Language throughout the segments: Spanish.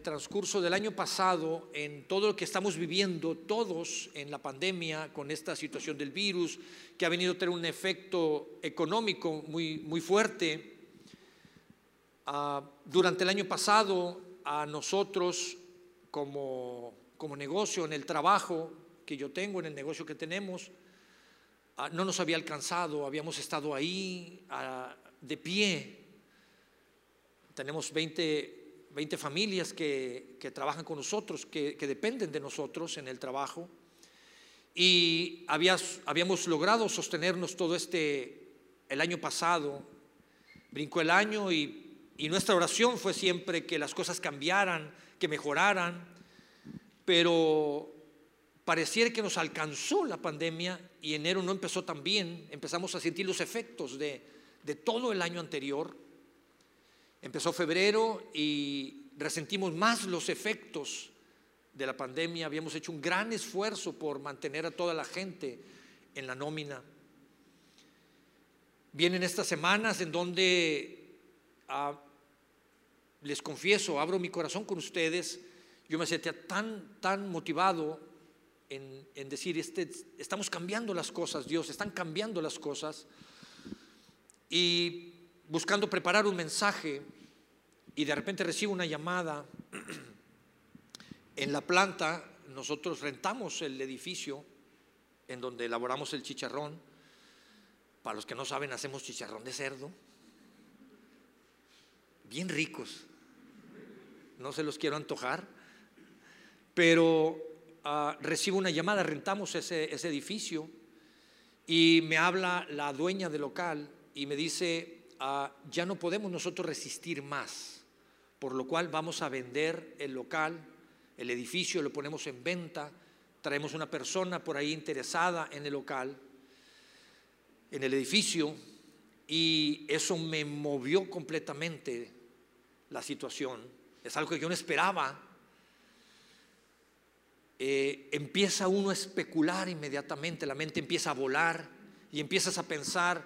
transcurso del año pasado, en todo lo que estamos viviendo todos en la pandemia, con esta situación del virus, que ha venido a tener un efecto económico muy, muy fuerte. Ah, durante el año pasado, a nosotros como, como negocio, en el trabajo que yo tengo, en el negocio que tenemos, ah, no nos había alcanzado, habíamos estado ahí ah, de pie. Tenemos 20 20 familias que, trabajan con nosotros, que, dependen de nosotros en el trabajo. Y habíamos logrado sostenernos todo este, el año pasado. Brincó el año y, nuestra oración fue siempre que las cosas cambiaran, que mejoraran. Pero pareciera que nos alcanzó la pandemia y enero no empezó tan bien. Empezamos a sentir los efectos de, de todo el año anterior. Empezó febrero y resentimos más los efectos de la pandemia. Habíamos hecho un gran esfuerzo por mantener a toda la gente en la nómina. Vienen estas semanas en donde, ah, les confieso, abro mi corazón con ustedes. Yo me sentía tan, tan motivado en, en decir, este, estamos cambiando las cosas, Dios, están cambiando las cosas. Y buscando preparar un mensaje y de repente recibo una llamada en la planta, nosotros rentamos el edificio en donde elaboramos el chicharrón. Para los que no saben, hacemos chicharrón de cerdo. Bien ricos. No se los quiero antojar. Pero ah, recibo una llamada, rentamos ese, ese edificio y me habla la dueña del local y me dice, Ya no podemos nosotros resistir más, por lo cual vamos a vender el local, el edificio, lo ponemos en venta, traemos una persona por ahí interesada en el local, en el edificio, y eso me movió completamente la situación. Es algo que yo no esperaba. Eh, empieza uno a especular inmediatamente, la mente empieza a volar y empiezas a pensar,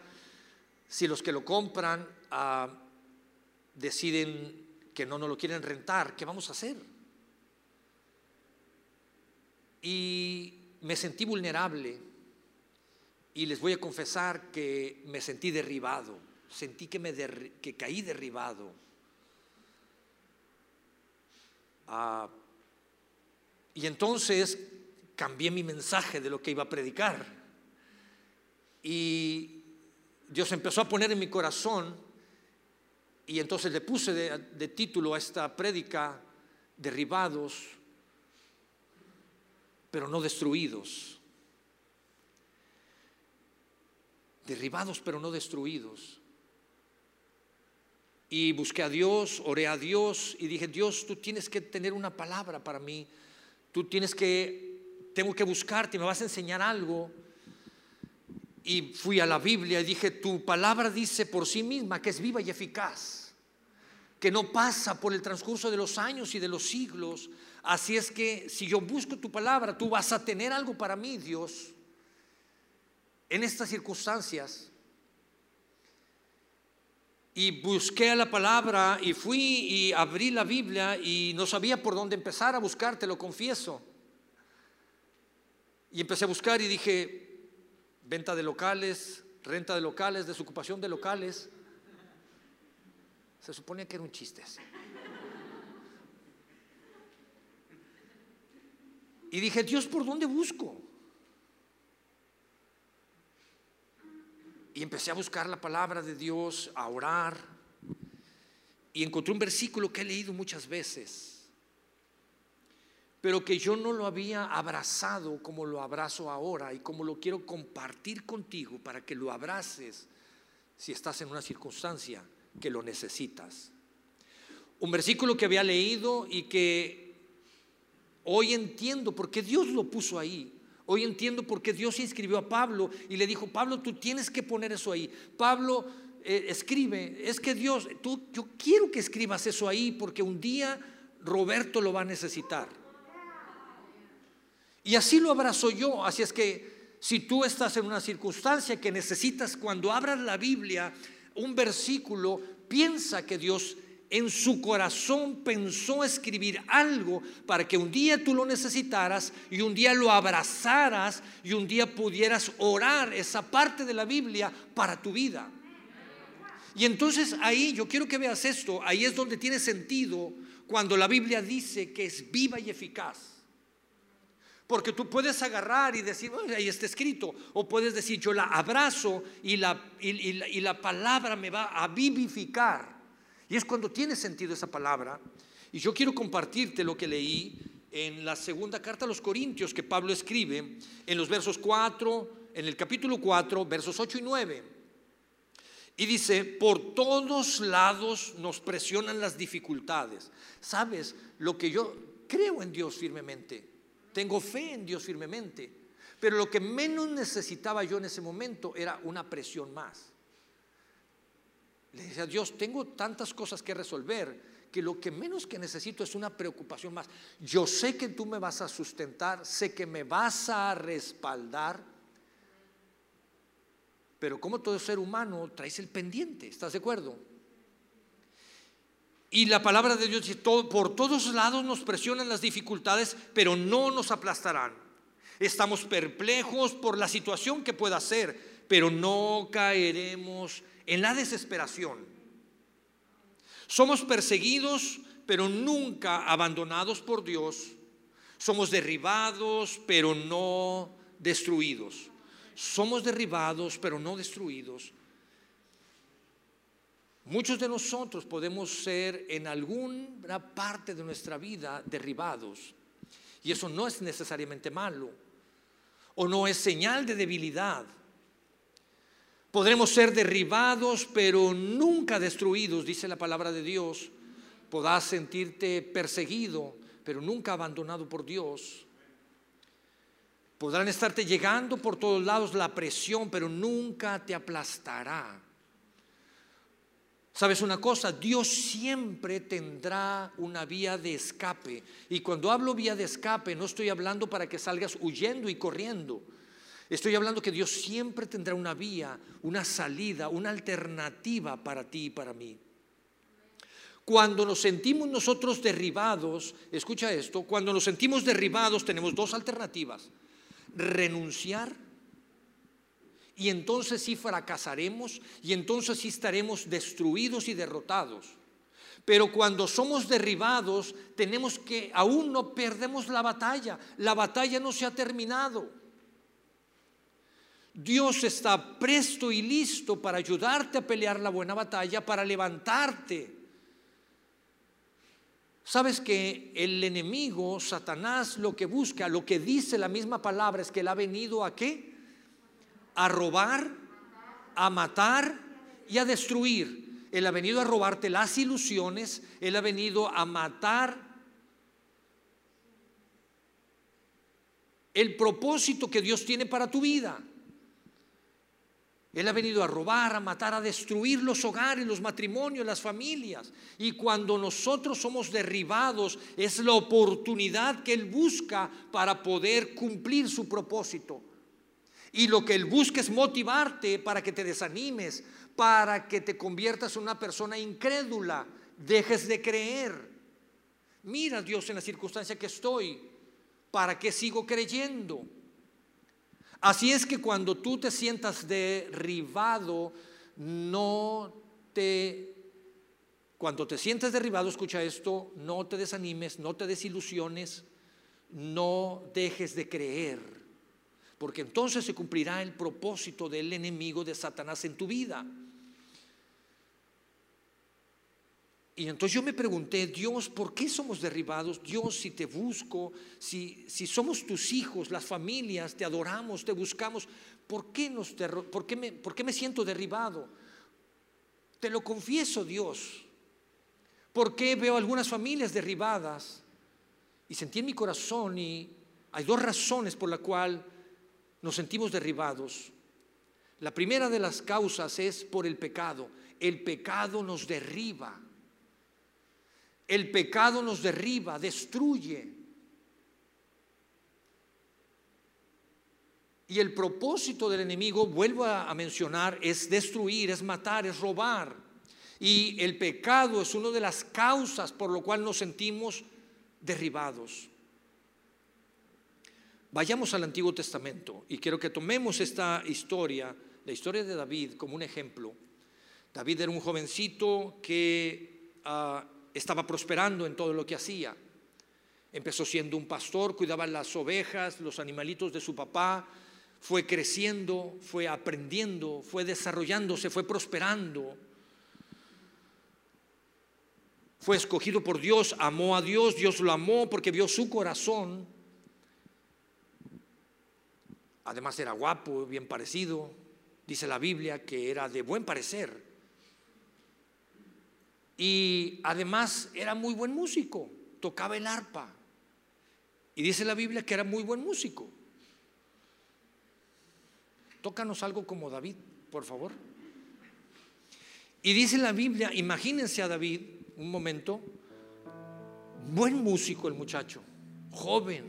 si los que lo compran ah, deciden que no nos lo quieren rentar, ¿qué vamos a hacer? Y me sentí vulnerable y les voy a confesar que me sentí derribado, sentí que, me que caí derribado. Ah, y entonces cambié mi mensaje de lo que iba a predicar. Y Dios empezó a poner en mi corazón y entonces le puse de, título a esta prédica, derribados, pero no destruidos. Derribados, pero no destruidos. Y busqué a Dios, oré a Dios y dije, Dios, tú tienes que tener una palabra para mí. Tú tienes que, tengo que buscarte, me vas a enseñar algo y fui a la Biblia y dije, tu palabra dice por sí misma que es viva y eficaz, que no pasa por el transcurso de los años y de los siglos. Así es que si yo busco tu palabra, tú vas a tener algo para mí, Dios, en estas circunstancias. Y busqué a la palabra y fui y abrí la Biblia y no sabía por dónde empezar a buscar, te lo confieso. Y empecé a buscar y dije, venta de locales, renta de locales, desocupación de locales. Se suponía que era un chiste. Y dije, Dios, ¿por dónde busco? Y empecé a buscar la palabra de Dios, a orar. Y encontré un versículo que he leído muchas veces pero que yo no lo había abrazado como lo abrazo ahora y como lo quiero compartir contigo para que lo abraces si estás en una circunstancia que lo necesitas. Un versículo que había leído y que hoy entiendo por qué Dios lo puso ahí. Hoy entiendo por qué Dios inscribió a Pablo y le dijo, Pablo, tú tienes que poner eso ahí. Pablo eh, escribe, es que Dios, tú, yo quiero que escribas eso ahí porque un día Roberto lo va a necesitar. Y así lo abrazo yo. Así es que si tú estás en una circunstancia que necesitas cuando abras la Biblia, un versículo, piensa que Dios en su corazón pensó escribir algo para que un día tú lo necesitaras y un día lo abrazaras y un día pudieras orar esa parte de la Biblia para tu vida. Y entonces ahí yo quiero que veas esto, ahí es donde tiene sentido cuando la Biblia dice que es viva y eficaz. Porque tú puedes agarrar y decir, ahí está escrito, o puedes decir, yo la abrazo y la, y la palabra me va a vivificar. Y es cuando tiene sentido esa palabra. Y yo quiero compartirte lo que leí en la segunda carta a los Corintios que Pablo escribe en los versos 4, en el capítulo 4, versos 8 y 9. Y dice, por todos lados nos presionan las dificultades. ¿Sabes? Lo que yo creo en Dios firmemente, tengo fe en Dios firmemente, pero lo que menos necesitaba yo en ese momento era una presión más. Le decía, Dios, tengo tantas cosas que resolver que lo que menos que necesito es una preocupación más. Yo sé que tú me vas a sustentar, sé que me vas a respaldar pero como todo ser humano traes el pendiente, ¿estás de acuerdo? Y la palabra de Dios dice, por todos lados nos presionan las dificultades, pero no nos aplastarán. Estamos perplejos por la situación que pueda ser, pero no caeremos en la desesperación. Somos perseguidos, pero nunca abandonados por Dios. Somos derribados, pero no destruidos somos derribados, pero no destruidos. Muchos de nosotros podemos ser en alguna parte de nuestra vida derribados. Y eso no es necesariamente malo. O no es señal de debilidad. Podremos ser derribados, pero nunca destruidos, dice la palabra de Dios. Podrás sentirte perseguido, pero nunca abandonado por Dios. Podrán estarte llegando por todos lados la presión, pero nunca te aplastará. ¿Sabes una cosa? Dios siempre tendrá una vía de escape. Y cuando hablo vía de escape, no estoy hablando para que salgas huyendo y corriendo. Estoy hablando que Dios siempre tendrá una vía, una salida, una alternativa para ti y para mí. Cuando nos sentimos nosotros derribados, escucha esto, cuando nos sentimos derribados tenemos dos alternativas renunciar y entonces sí fracasaremos y entonces sí estaremos destruidos y derrotados. Pero cuando somos derribados, tenemos que, aún no perdemos la batalla, la batalla no se ha terminado. Dios está presto y listo para ayudarte a pelear la buena batalla, para levantarte Sabes que el enemigo, Satanás, lo que busca, lo que dice la misma palabra es que él ha venido a qué? A robar, a matar y a destruir. Él ha venido a robarte las ilusiones, él ha venido a matar el propósito que Dios tiene para tu vida. Él ha venido a robar, a matar, a destruir los hogares, los matrimonios, las familias. Y cuando nosotros somos derribados, es la oportunidad que Él busca para poder cumplir su propósito. Y lo que Él busca es motivarte para que te desanimes, para que te conviertas en una persona incrédula, dejes de creer. Mira Dios en la circunstancia que estoy, ¿para qué sigo creyendo? Así es que cuando tú te sientas derribado, no te... Cuando te sientes derribado, escucha esto, no te desanimes, no te desilusiones, no dejes de creer, porque entonces se cumplirá el propósito del enemigo de Satanás en tu vida. Y entonces yo me pregunté, Dios, ¿por qué somos derribados? Dios, si te busco, si, si somos tus hijos, las familias, te adoramos, te buscamos, ¿por qué, nos por, qué me, ¿por qué me siento derribado? Te lo confieso, Dios. ¿Por qué veo algunas familias derribadas? Y sentí en mi corazón y hay dos razones por las cuales nos sentimos derribados. La primera de las causas es por el pecado. El pecado nos derriba. El pecado nos derriba, destruye. Y el propósito del enemigo, vuelvo a mencionar, es destruir, es matar, es robar. Y el pecado es una de las causas por lo cual nos sentimos derribados. Vayamos al Antiguo Testamento y quiero que tomemos esta historia, la historia de David, como un ejemplo. David era un jovencito que ah, estaba prosperando en todo lo que hacía. Empezó siendo un pastor, cuidaba las ovejas, los animalitos de su papá, fue creciendo, fue aprendiendo, fue desarrollándose, fue prosperando. Fue escogido por Dios, amó a Dios, Dios lo amó porque vio su corazón Además era guapo, bien parecido. Dice la Biblia que era de buen parecer. Y además era muy buen músico, tocaba el arpa. Y dice la Biblia que era muy buen músico. Tócanos algo como David, por favor. Y dice la Biblia, imagínense a David, un momento, buen músico el muchacho, joven,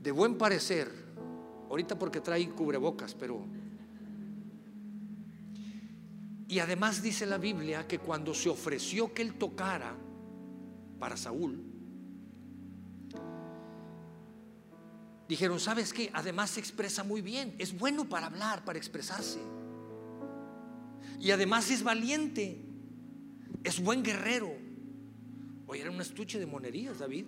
de buen parecer, Ahorita porque trae cubrebocas, pero... Y además dice la Biblia que cuando se ofreció que él tocara para Saúl, dijeron, ¿sabes qué? Además se expresa muy bien, es bueno para hablar, para expresarse. Y además es valiente, es buen guerrero. Oye, era un estuche de monerías, David.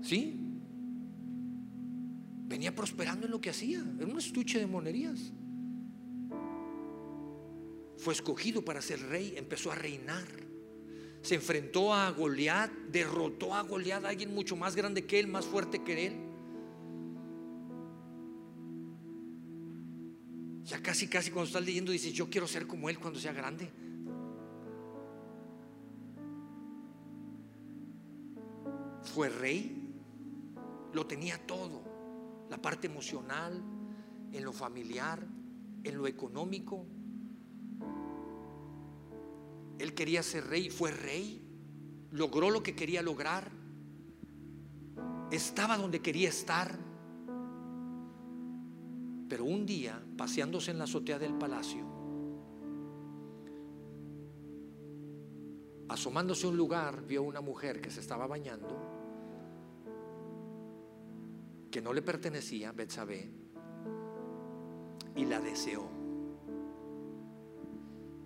¿Sí? Venía prosperando en lo que hacía, era un estuche de monerías. Fue escogido para ser rey, empezó a reinar. Se enfrentó a Goliat, derrotó a Goliat, alguien mucho más grande que él, más fuerte que él. Ya casi, casi cuando estás leyendo dices, yo quiero ser como él cuando sea grande. Fue rey, lo tenía todo la parte emocional, en lo familiar, en lo económico. Él quería ser rey, fue rey, logró lo que quería lograr, estaba donde quería estar. Pero un día, paseándose en la azotea del palacio, asomándose a un lugar, vio una mujer que se estaba bañando que no le pertenecía, Betsabé, y la deseó.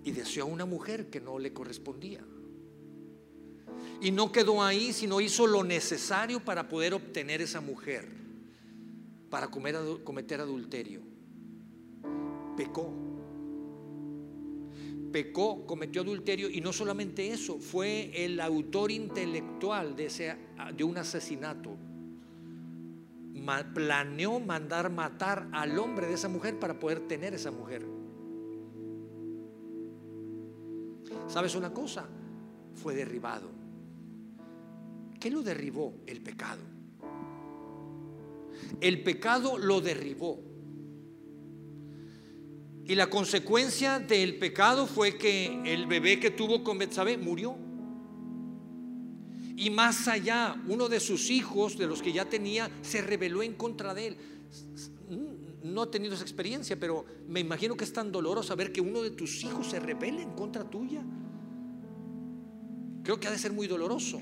Y deseó a una mujer que no le correspondía. Y no quedó ahí, sino hizo lo necesario para poder obtener esa mujer, para cometer adulterio. Pecó. Pecó, cometió adulterio y no solamente eso, fue el autor intelectual de, ese, de un asesinato planeó mandar matar al hombre de esa mujer para poder tener esa mujer. ¿Sabes una cosa? Fue derribado. ¿Qué lo derribó? El pecado. El pecado lo derribó. Y la consecuencia del pecado fue que el bebé que tuvo con Betsabé murió. Y más allá, uno de sus hijos, de los que ya tenía, se rebeló en contra de él. No he tenido esa experiencia, pero me imagino que es tan doloroso saber que uno de tus hijos se rebele en contra tuya. Creo que ha de ser muy doloroso.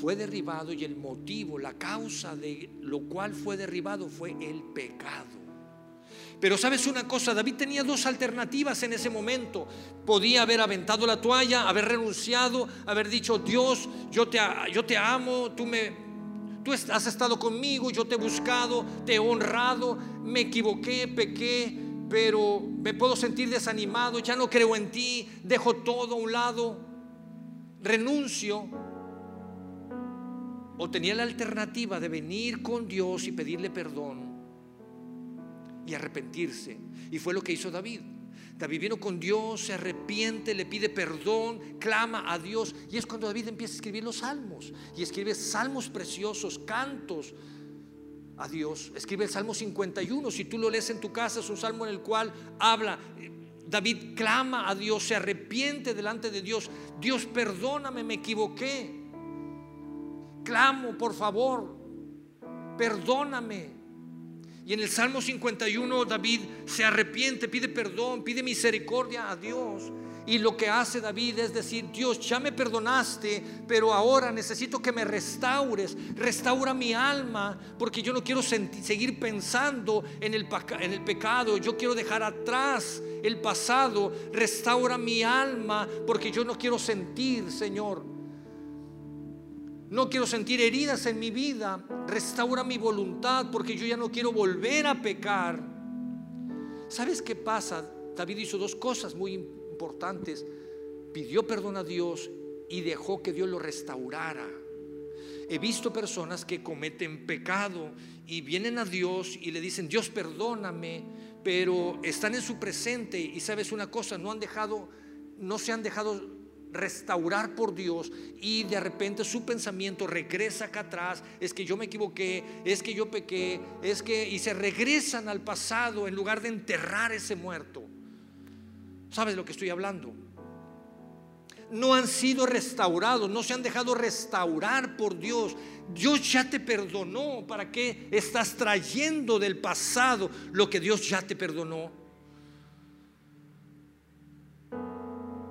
Fue derribado y el motivo, la causa de lo cual fue derribado fue el pecado. Pero sabes una cosa, David tenía dos alternativas en ese momento. Podía haber aventado la toalla, haber renunciado, haber dicho, Dios, yo te, yo te amo, tú, me, tú has estado conmigo, yo te he buscado, te he honrado, me equivoqué, pequé, pero me puedo sentir desanimado, ya no creo en ti, dejo todo a un lado, renuncio. O tenía la alternativa de venir con Dios y pedirle perdón y arrepentirse. Y fue lo que hizo David. David vino con Dios, se arrepiente, le pide perdón, clama a Dios. Y es cuando David empieza a escribir los salmos. Y escribe salmos preciosos, cantos a Dios. Escribe el Salmo 51. Si tú lo lees en tu casa, es un salmo en el cual habla. David clama a Dios, se arrepiente delante de Dios. Dios, perdóname, me equivoqué. Clamo, por favor, perdóname. Y en el Salmo 51 David se arrepiente, pide perdón, pide misericordia a Dios. Y lo que hace David es decir, Dios, ya me perdonaste, pero ahora necesito que me restaures. Restaura mi alma, porque yo no quiero seguir pensando en el, en el pecado. Yo quiero dejar atrás el pasado. Restaura mi alma, porque yo no quiero sentir, Señor. No quiero sentir heridas en mi vida. Restaura mi voluntad, porque yo ya no quiero volver a pecar. ¿Sabes qué pasa? David hizo dos cosas muy importantes pidió perdón a Dios y dejó que Dios lo restaurara. He visto personas que cometen pecado y vienen a Dios y le dicen, Dios perdóname, pero están en su presente y sabes una cosa, no han dejado, no se han dejado restaurar por Dios y de repente su pensamiento regresa acá atrás, es que yo me equivoqué, es que yo pequé, es que y se regresan al pasado en lugar de enterrar ese muerto. ¿Sabes lo que estoy hablando? No han sido restaurados, no se han dejado restaurar por Dios. Dios ya te perdonó. ¿Para qué estás trayendo del pasado lo que Dios ya te perdonó?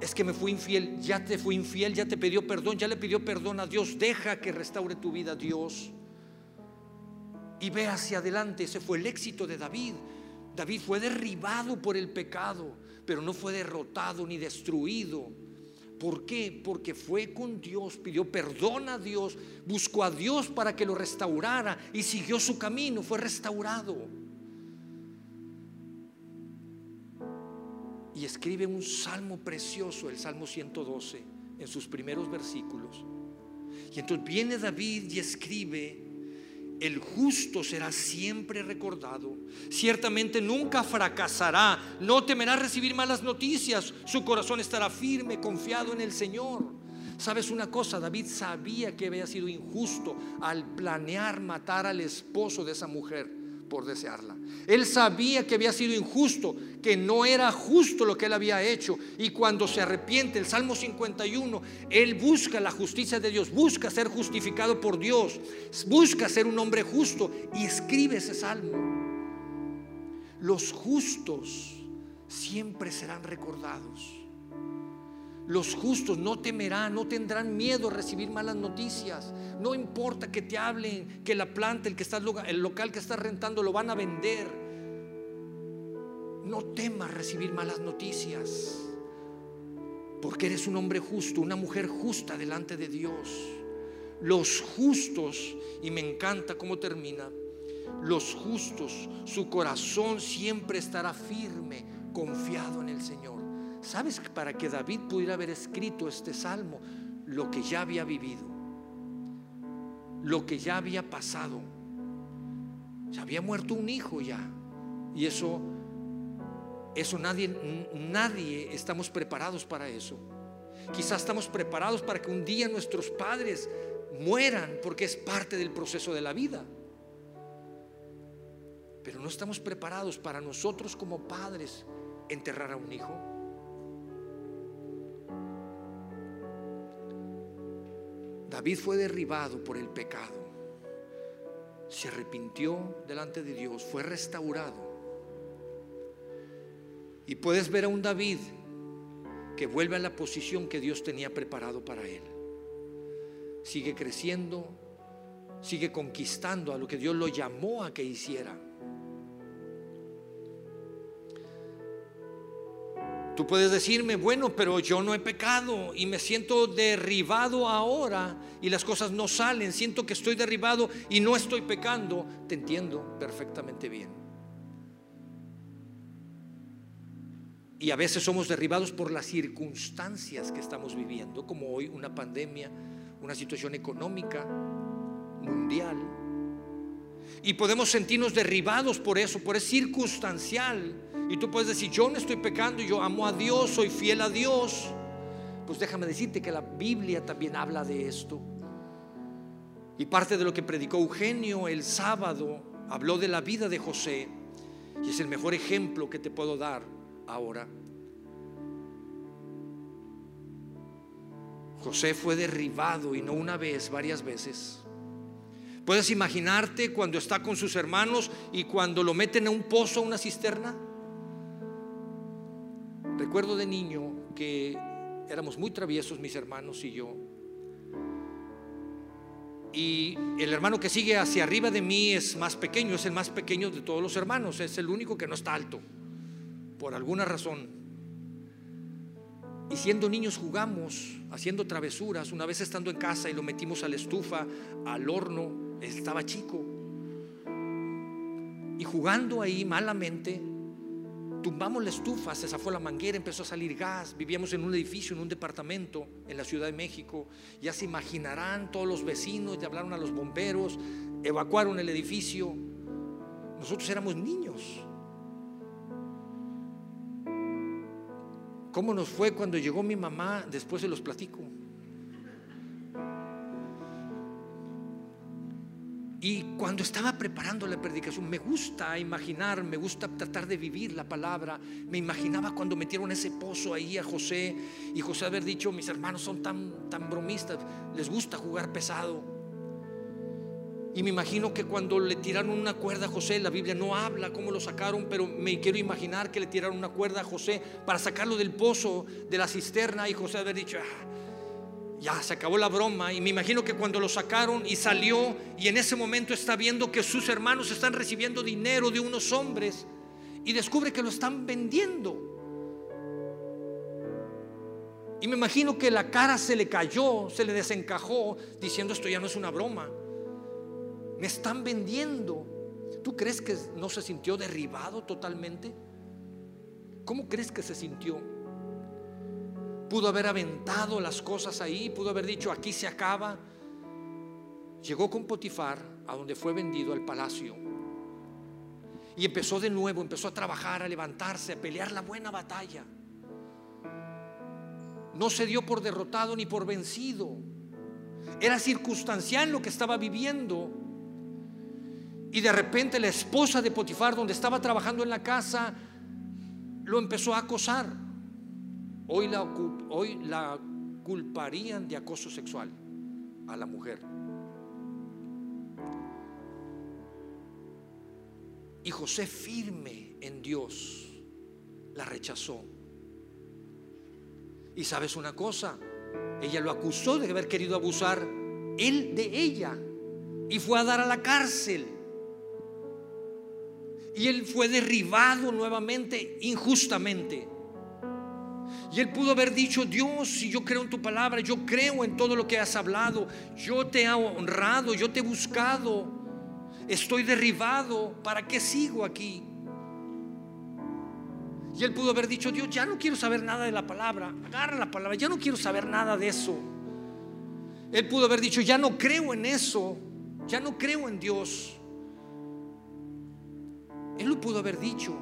Es que me fui infiel, ya te fui infiel, ya te pidió perdón, ya le pidió perdón a Dios. Deja que restaure tu vida Dios. Y ve hacia adelante. Ese fue el éxito de David. David fue derribado por el pecado pero no fue derrotado ni destruido. ¿Por qué? Porque fue con Dios, pidió perdón a Dios, buscó a Dios para que lo restaurara y siguió su camino, fue restaurado. Escribe un salmo precioso, el Salmo 112, en sus primeros versículos. Y entonces viene David y escribe el justo será siempre recordado. Ciertamente nunca fracasará. No temerá recibir malas noticias. Su corazón estará firme, confiado en el Señor. ¿Sabes una cosa? David sabía que había sido injusto al planear matar al esposo de esa mujer por desearla. Él sabía que había sido injusto, que no era justo lo que él había hecho. Y cuando se arrepiente, el Salmo 51, él busca la justicia de Dios, busca ser justificado por Dios, busca ser un hombre justo y escribe ese salmo. Los justos siempre serán recordados. Los justos no temerán, no tendrán miedo a recibir malas noticias. No importa que te hablen que la planta, el que está el local que estás rentando lo van a vender. No temas recibir malas noticias. Porque eres un hombre justo, una mujer justa delante de Dios. Los justos, y me encanta cómo termina, los justos, su corazón siempre estará firme, confiado en el Señor. ¿Sabes para que David pudiera haber escrito este salmo? Lo que ya había vivido, lo que ya había pasado. Se había muerto un hijo ya. Y eso, eso nadie, nadie estamos preparados para eso. Quizás estamos preparados para que un día nuestros padres mueran porque es parte del proceso de la vida. Pero no estamos preparados para nosotros como padres enterrar a un hijo. David fue derribado por el pecado. Se arrepintió delante de Dios, fue restaurado. Y puedes ver a un David que vuelve a la posición que Dios tenía preparado para él. Sigue creciendo, sigue conquistando a lo que Dios lo llamó a que hiciera. Tú puedes decirme, bueno, pero yo no he pecado y me siento derribado ahora y las cosas no salen, siento que estoy derribado y no estoy pecando. Te entiendo perfectamente bien. Y a veces somos derribados por las circunstancias que estamos viviendo, como hoy una pandemia, una situación económica mundial. Y podemos sentirnos derribados por eso, por es circunstancial. Y tú puedes decir, yo no estoy pecando, yo amo a Dios, soy fiel a Dios. Pues déjame decirte que la Biblia también habla de esto. Y parte de lo que predicó Eugenio el sábado habló de la vida de José. Y es el mejor ejemplo que te puedo dar ahora. José fue derribado y no una vez, varias veces. ¿Puedes imaginarte cuando está con sus hermanos y cuando lo meten a un pozo, a una cisterna? Recuerdo de niño que éramos muy traviesos mis hermanos y yo. Y el hermano que sigue hacia arriba de mí es más pequeño, es el más pequeño de todos los hermanos, es el único que no está alto, por alguna razón. Y siendo niños jugamos, haciendo travesuras, una vez estando en casa y lo metimos a la estufa, al horno, estaba chico. Y jugando ahí malamente, tumbamos la estufa, se zafó la manguera, empezó a salir gas. Vivíamos en un edificio, en un departamento en la Ciudad de México. Ya se imaginarán todos los vecinos, ya hablaron a los bomberos, evacuaron el edificio. Nosotros éramos niños. ¿Cómo nos fue cuando llegó mi mamá? Después se los platico. Y cuando estaba preparando la predicación, me gusta imaginar, me gusta tratar de vivir la palabra. Me imaginaba cuando metieron ese pozo ahí a José y José haber dicho, mis hermanos son tan, tan bromistas, les gusta jugar pesado. Y me imagino que cuando le tiraron una cuerda a José, la Biblia no habla cómo lo sacaron, pero me quiero imaginar que le tiraron una cuerda a José para sacarlo del pozo, de la cisterna, y José haber dicho, ah, ya se acabó la broma y me imagino que cuando lo sacaron y salió y en ese momento está viendo que sus hermanos están recibiendo dinero de unos hombres y descubre que lo están vendiendo. Y me imagino que la cara se le cayó, se le desencajó diciendo esto ya no es una broma. Me están vendiendo. ¿Tú crees que no se sintió derribado totalmente? ¿Cómo crees que se sintió? Pudo haber aventado las cosas ahí, pudo haber dicho, aquí se acaba. Llegó con Potifar a donde fue vendido al palacio. Y empezó de nuevo, empezó a trabajar, a levantarse, a pelear la buena batalla. No se dio por derrotado ni por vencido. Era circunstancial lo que estaba viviendo. Y de repente la esposa de Potifar, donde estaba trabajando en la casa, lo empezó a acosar. Hoy la, hoy la culparían de acoso sexual a la mujer. Y José firme en Dios la rechazó. Y sabes una cosa, ella lo acusó de haber querido abusar él de ella y fue a dar a la cárcel. Y él fue derribado nuevamente injustamente. Y él pudo haber dicho, Dios, si yo creo en tu palabra, yo creo en todo lo que has hablado, yo te he honrado, yo te he buscado, estoy derribado, ¿para qué sigo aquí? Y él pudo haber dicho, Dios, ya no quiero saber nada de la palabra, agarra la palabra, ya no quiero saber nada de eso. Él pudo haber dicho, ya no creo en eso, ya no creo en Dios. Él lo pudo haber dicho.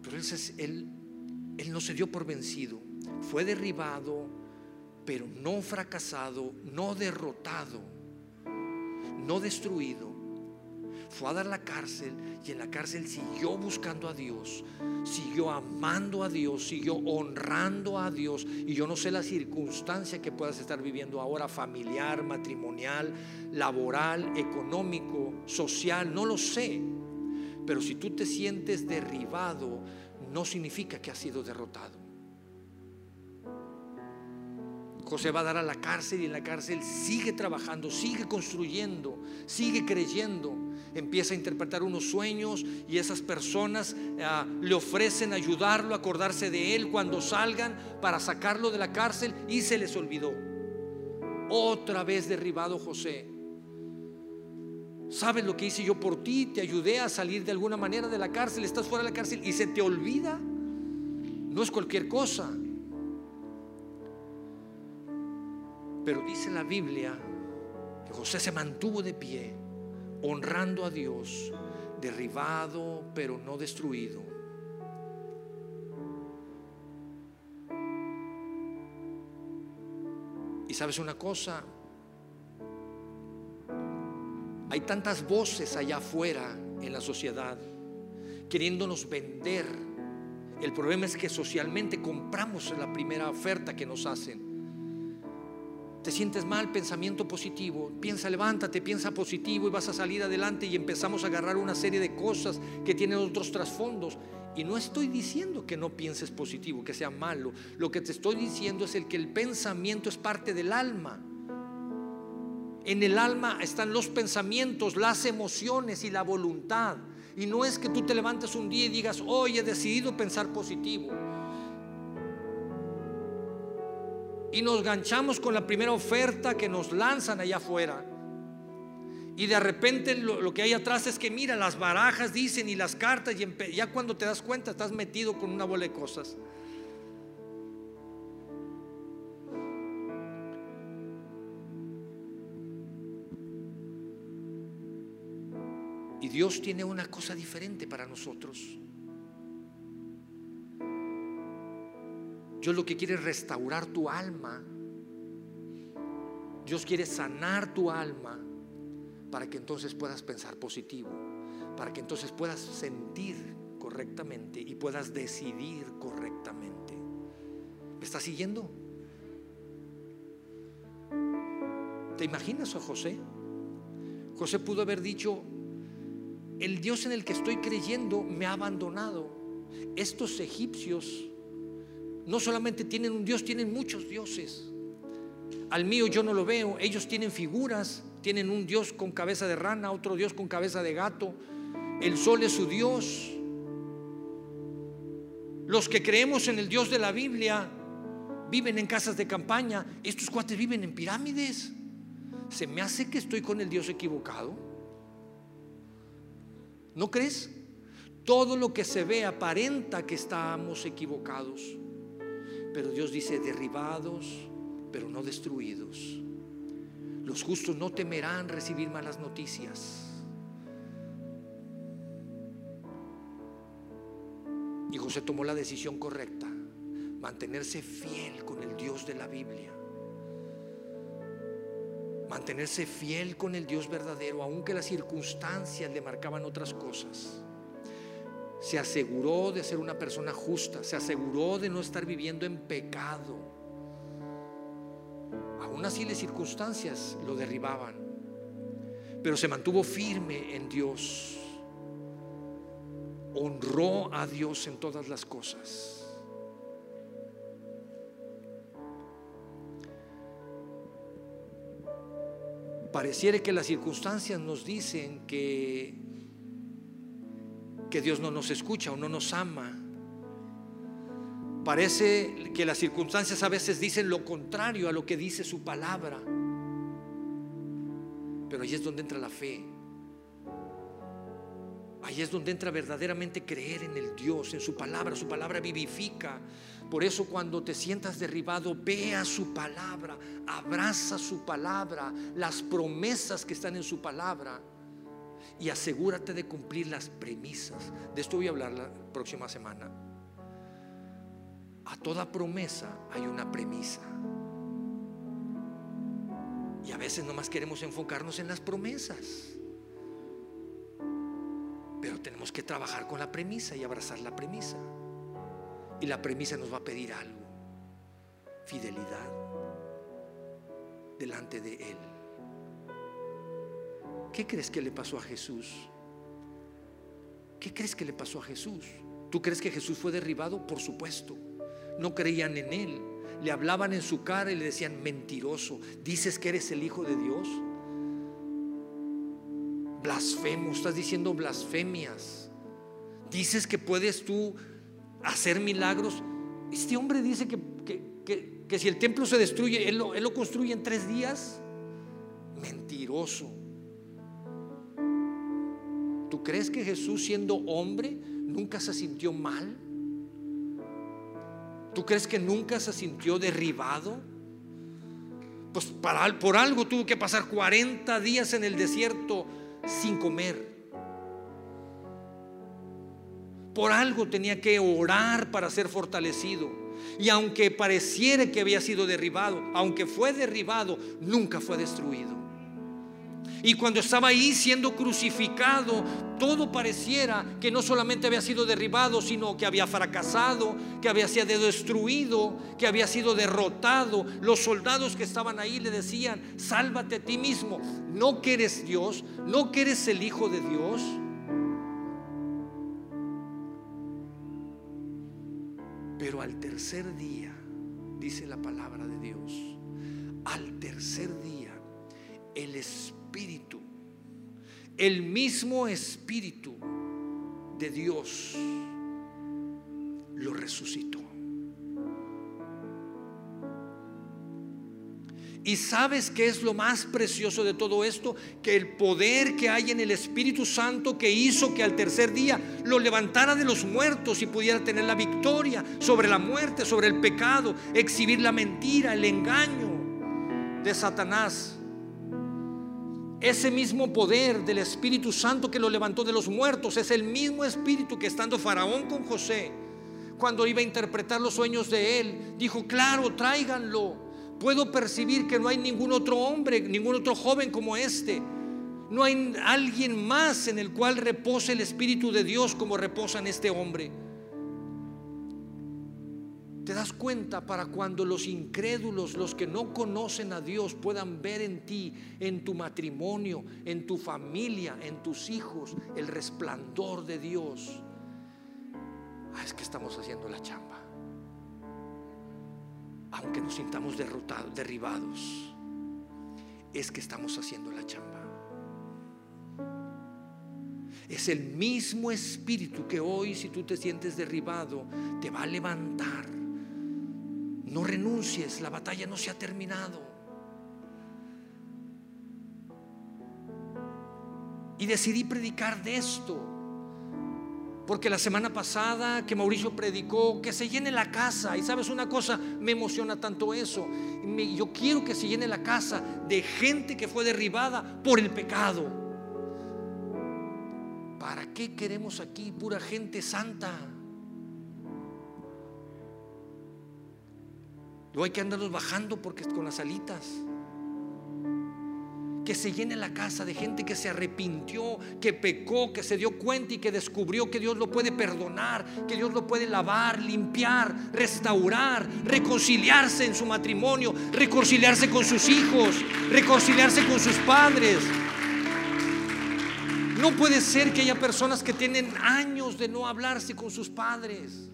Pero él, él él no se dio por vencido, fue derribado, pero no fracasado, no derrotado, no destruido. Fue a dar la cárcel y en la cárcel siguió buscando a Dios, siguió amando a Dios, siguió honrando a Dios. Y yo no sé la circunstancia que puedas estar viviendo ahora, familiar, matrimonial, laboral, económico, social, no lo sé. Pero si tú te sientes derribado, no significa que ha sido derrotado. José va a dar a la cárcel y en la cárcel sigue trabajando, sigue construyendo, sigue creyendo. Empieza a interpretar unos sueños y esas personas ah, le ofrecen ayudarlo, acordarse de él cuando salgan para sacarlo de la cárcel y se les olvidó. Otra vez derribado José. ¿Sabes lo que hice yo por ti? Te ayudé a salir de alguna manera de la cárcel, estás fuera de la cárcel y se te olvida. No es cualquier cosa. Pero dice la Biblia que José se mantuvo de pie, honrando a Dios, derribado pero no destruido. Y sabes una cosa, hay tantas voces allá afuera en la sociedad queriéndonos vender. El problema es que socialmente compramos la primera oferta que nos hacen. te sientes mal, pensamiento positivo. Piensa, levántate, piensa positivo y vas a salir adelante y empezamos a agarrar una serie de cosas que tienen otros trasfondos. Y no estoy diciendo que no pienses positivo, que sea malo. Lo que te estoy diciendo es el que el pensamiento es parte del alma. En el alma están los pensamientos, las emociones y la voluntad. Y no es que tú te levantes un día y digas, hoy he decidido pensar positivo. y nos ganchamos con la primera oferta que nos lanzan allá afuera. Y de repente lo, que hay atrás es que mira, las barajas dicen y las cartas, y ya cuando te das cuenta estás metido con una bola de cosas. Dios tiene una cosa diferente para nosotros. Dios lo que quiere es restaurar tu alma. Dios quiere sanar tu alma para que entonces puedas pensar positivo, para que entonces puedas sentir correctamente y puedas decidir correctamente. ¿Me estás siguiendo? ¿Te imaginas a José? José pudo haber dicho, el Dios en el que estoy creyendo me ha abandonado. Estos egipcios no solamente tienen un Dios, tienen muchos dioses. Al mío yo no lo veo, ellos tienen figuras, tienen un Dios con cabeza de rana, otro Dios con cabeza de gato. El sol es su Dios. Los que creemos en el Dios de la Biblia viven en casas de campaña, estos cuates viven en pirámides. Se me hace que estoy con el Dios equivocado. ¿No crees? Todo lo que se ve aparenta que estamos equivocados. Pero Dios dice, derribados, pero no destruidos. Los justos no temerán recibir malas noticias. Y José tomó la decisión correcta, mantenerse fiel con el Dios de la Biblia. Mantenerse fiel con el Dios verdadero, aunque las circunstancias le marcaban otras cosas se aseguró de ser una persona justa, se aseguró de no estar viviendo en pecado. Aún así las circunstancias lo derribaban, pero se mantuvo firme en Dios, honró a Dios en todas las cosas. Pareciera que las circunstancias nos dicen que que Dios no nos escucha o no nos ama. Parece que las circunstancias a veces dicen lo contrario a lo que dice su palabra. Pero ahí es donde entra la fe. Ahí es donde entra verdaderamente creer en el Dios, en su palabra. Su palabra vivifica. Por eso cuando te sientas derribado, vea su palabra, abraza su palabra, las promesas que están en su palabra y asegúrate de cumplir las premisas. De esto voy a hablar la próxima semana. A toda promesa hay una premisa. Y a veces nomás queremos enfocarnos en las promesas. Pero tenemos que trabajar con la premisa y abrazar la premisa. Y la premisa nos va a pedir algo. Fidelidad delante de Él. ¿Qué crees que le pasó a Jesús? ¿Qué crees que le pasó a Jesús? ¿Tú crees que Jesús fue derribado? Por supuesto. No creían en él. Le hablaban en su cara y le decían, mentiroso, dices que eres el Hijo de Dios. Blasfemo, estás diciendo blasfemias. Dices que puedes tú hacer milagros. Este hombre dice que, si el templo se destruye, él él lo construye en tres días. Mentiroso. ¿Tú crees que Jesús siendo hombre nunca se sintió mal? ¿Tú crees que nunca se sintió derribado? Pues para, por algo tuvo que pasar 40 días en el desierto sin comer. Por algo tenía que orar para ser fortalecido. Y aunque pareciera que había sido derribado, aunque fue derribado, nunca fue destruido. Y cuando estaba ahí siendo crucificado, todo pareciera que no solamente había sido derribado, sino que había fracasado, que había sido destruido, que había sido derrotado. Los soldados que estaban ahí le decían, sálvate a ti mismo, no que eres Dios, no que eres el Hijo de Dios. Pero al tercer día, dice la palabra de Dios, al tercer día, el Espíritu, el mismo Espíritu de Dios, lo resucitó. Y sabes qué es lo más precioso de todo esto? Que el poder que hay en el Espíritu Santo que hizo que al tercer día lo levantara de los muertos y pudiera tener la victoria sobre la muerte, sobre el pecado, exhibir la mentira, el engaño de Satanás. Ese mismo poder del Espíritu Santo que lo levantó de los muertos es el mismo Espíritu que estando Faraón con José, cuando iba a interpretar los sueños de él, dijo, claro, tráiganlo Puedo percibir que no hay ningún otro hombre, ningún otro joven como este. No hay alguien más en el cual repose el Espíritu de Dios como reposa en este hombre. ¿Te das cuenta para cuando los incrédulos, los que no conocen a Dios, puedan ver en ti, en tu matrimonio, en tu familia, en tus hijos, el resplandor de Dios? Ah, es que estamos haciendo la chamba aunque nos sintamos derrotados, derribados, es que estamos haciendo la chamba. Es el mismo espíritu que hoy, si tú te sientes derribado, te va a levantar. No renuncies, la batalla no se ha terminado. Y decidí predicar de esto porque la semana pasada que Mauricio predicó, que se llene la casa. Y sabes una cosa, me emociona tanto eso. Yo quiero que se llene la casa de gente que fue derribada por el pecado. ¿Para qué queremos aquí pura gente santa? Luego hay que andarlos bajando porque con las alitas que se llene la casa de gente que se arrepintió, que pecó, que se dio cuenta y que descubrió que Dios lo puede perdonar, que Dios lo puede lavar, limpiar, restaurar, reconciliarse en su matrimonio, reconciliarse con sus hijos, reconciliarse con sus padres. No puede ser que haya personas que tienen años de no hablarse con sus padres.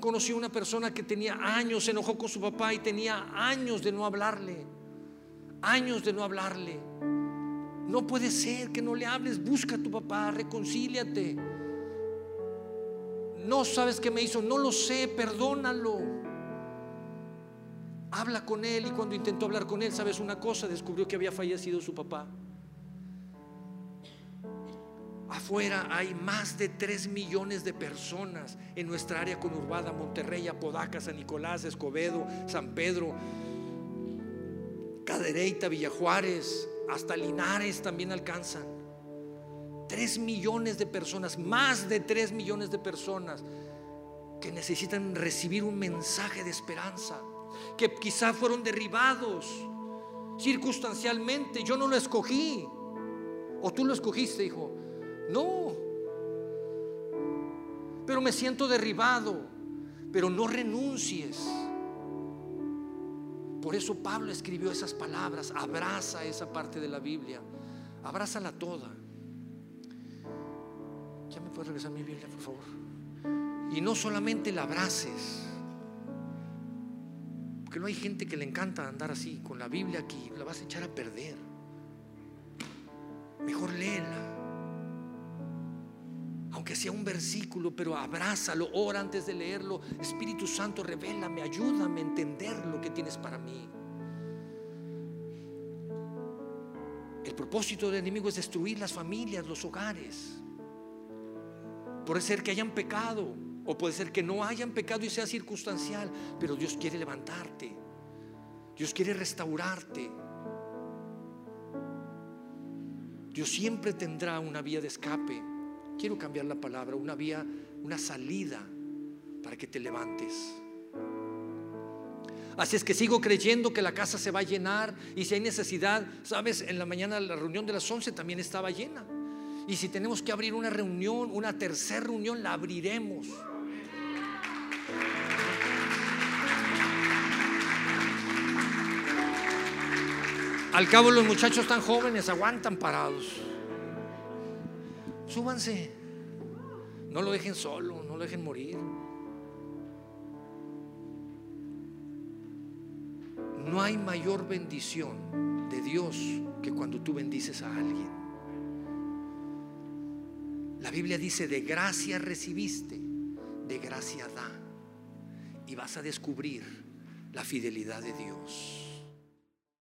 Conocí a una persona que tenía años, se enojó con su papá y tenía años de no hablarle. Años de no hablarle. No puede ser que no le hables. Busca a tu papá, reconcíliate. No sabes qué me hizo, no lo sé, perdónalo. Habla con él y cuando intentó hablar con él, sabes una cosa, descubrió que había fallecido su papá. Afuera hay más de 3 millones de personas en nuestra área conurbada, Monterrey, Apodaca, San Nicolás, Escobedo, San Pedro, Cadereyta, Villajuárez, hasta Linares también alcanzan. 3 millones de personas, más de 3 millones de personas que necesitan recibir un mensaje de esperanza, que quizá fueron derribados circunstancialmente. Yo no lo escogí, o tú lo escogiste, hijo. No. Pero me siento derribado. Pero no renuncies. Por eso Pablo escribió esas palabras. Abraza esa parte de la Biblia. Abrázala toda. Ya me puedes regresar mi Biblia, por favor. Y no solamente la abraces. Porque no hay gente que le encanta andar así con la Biblia aquí. La vas a echar a perder. Mejor léela aunque sea un versículo, pero abrázalo, ora antes de leerlo. Espíritu Santo, revélame, ayúdame a entender lo que tienes para mí. El propósito del enemigo es destruir las familias, los hogares. Puede ser que hayan pecado o puede ser que no hayan pecado y sea circunstancial, pero Dios quiere levantarte. Dios quiere restaurarte. Dios siempre tendrá una vía de escape quiero cambiar la palabra, una vía, una salida para que te levantes. Así es que sigo creyendo que la casa se va a llenar y si hay necesidad, sabes, en la mañana la reunión de las 11 también estaba llena. Y si tenemos que abrir una reunión, una tercera reunión, la abriremos. Al cabo los muchachos tan jóvenes aguantan parados. Súbanse. No lo dejen solo, no lo dejen morir. No hay mayor bendición de Dios que cuando tú bendices a alguien. La Biblia dice, de gracia recibiste, de gracia da. Y vas a descubrir la fidelidad de Dios.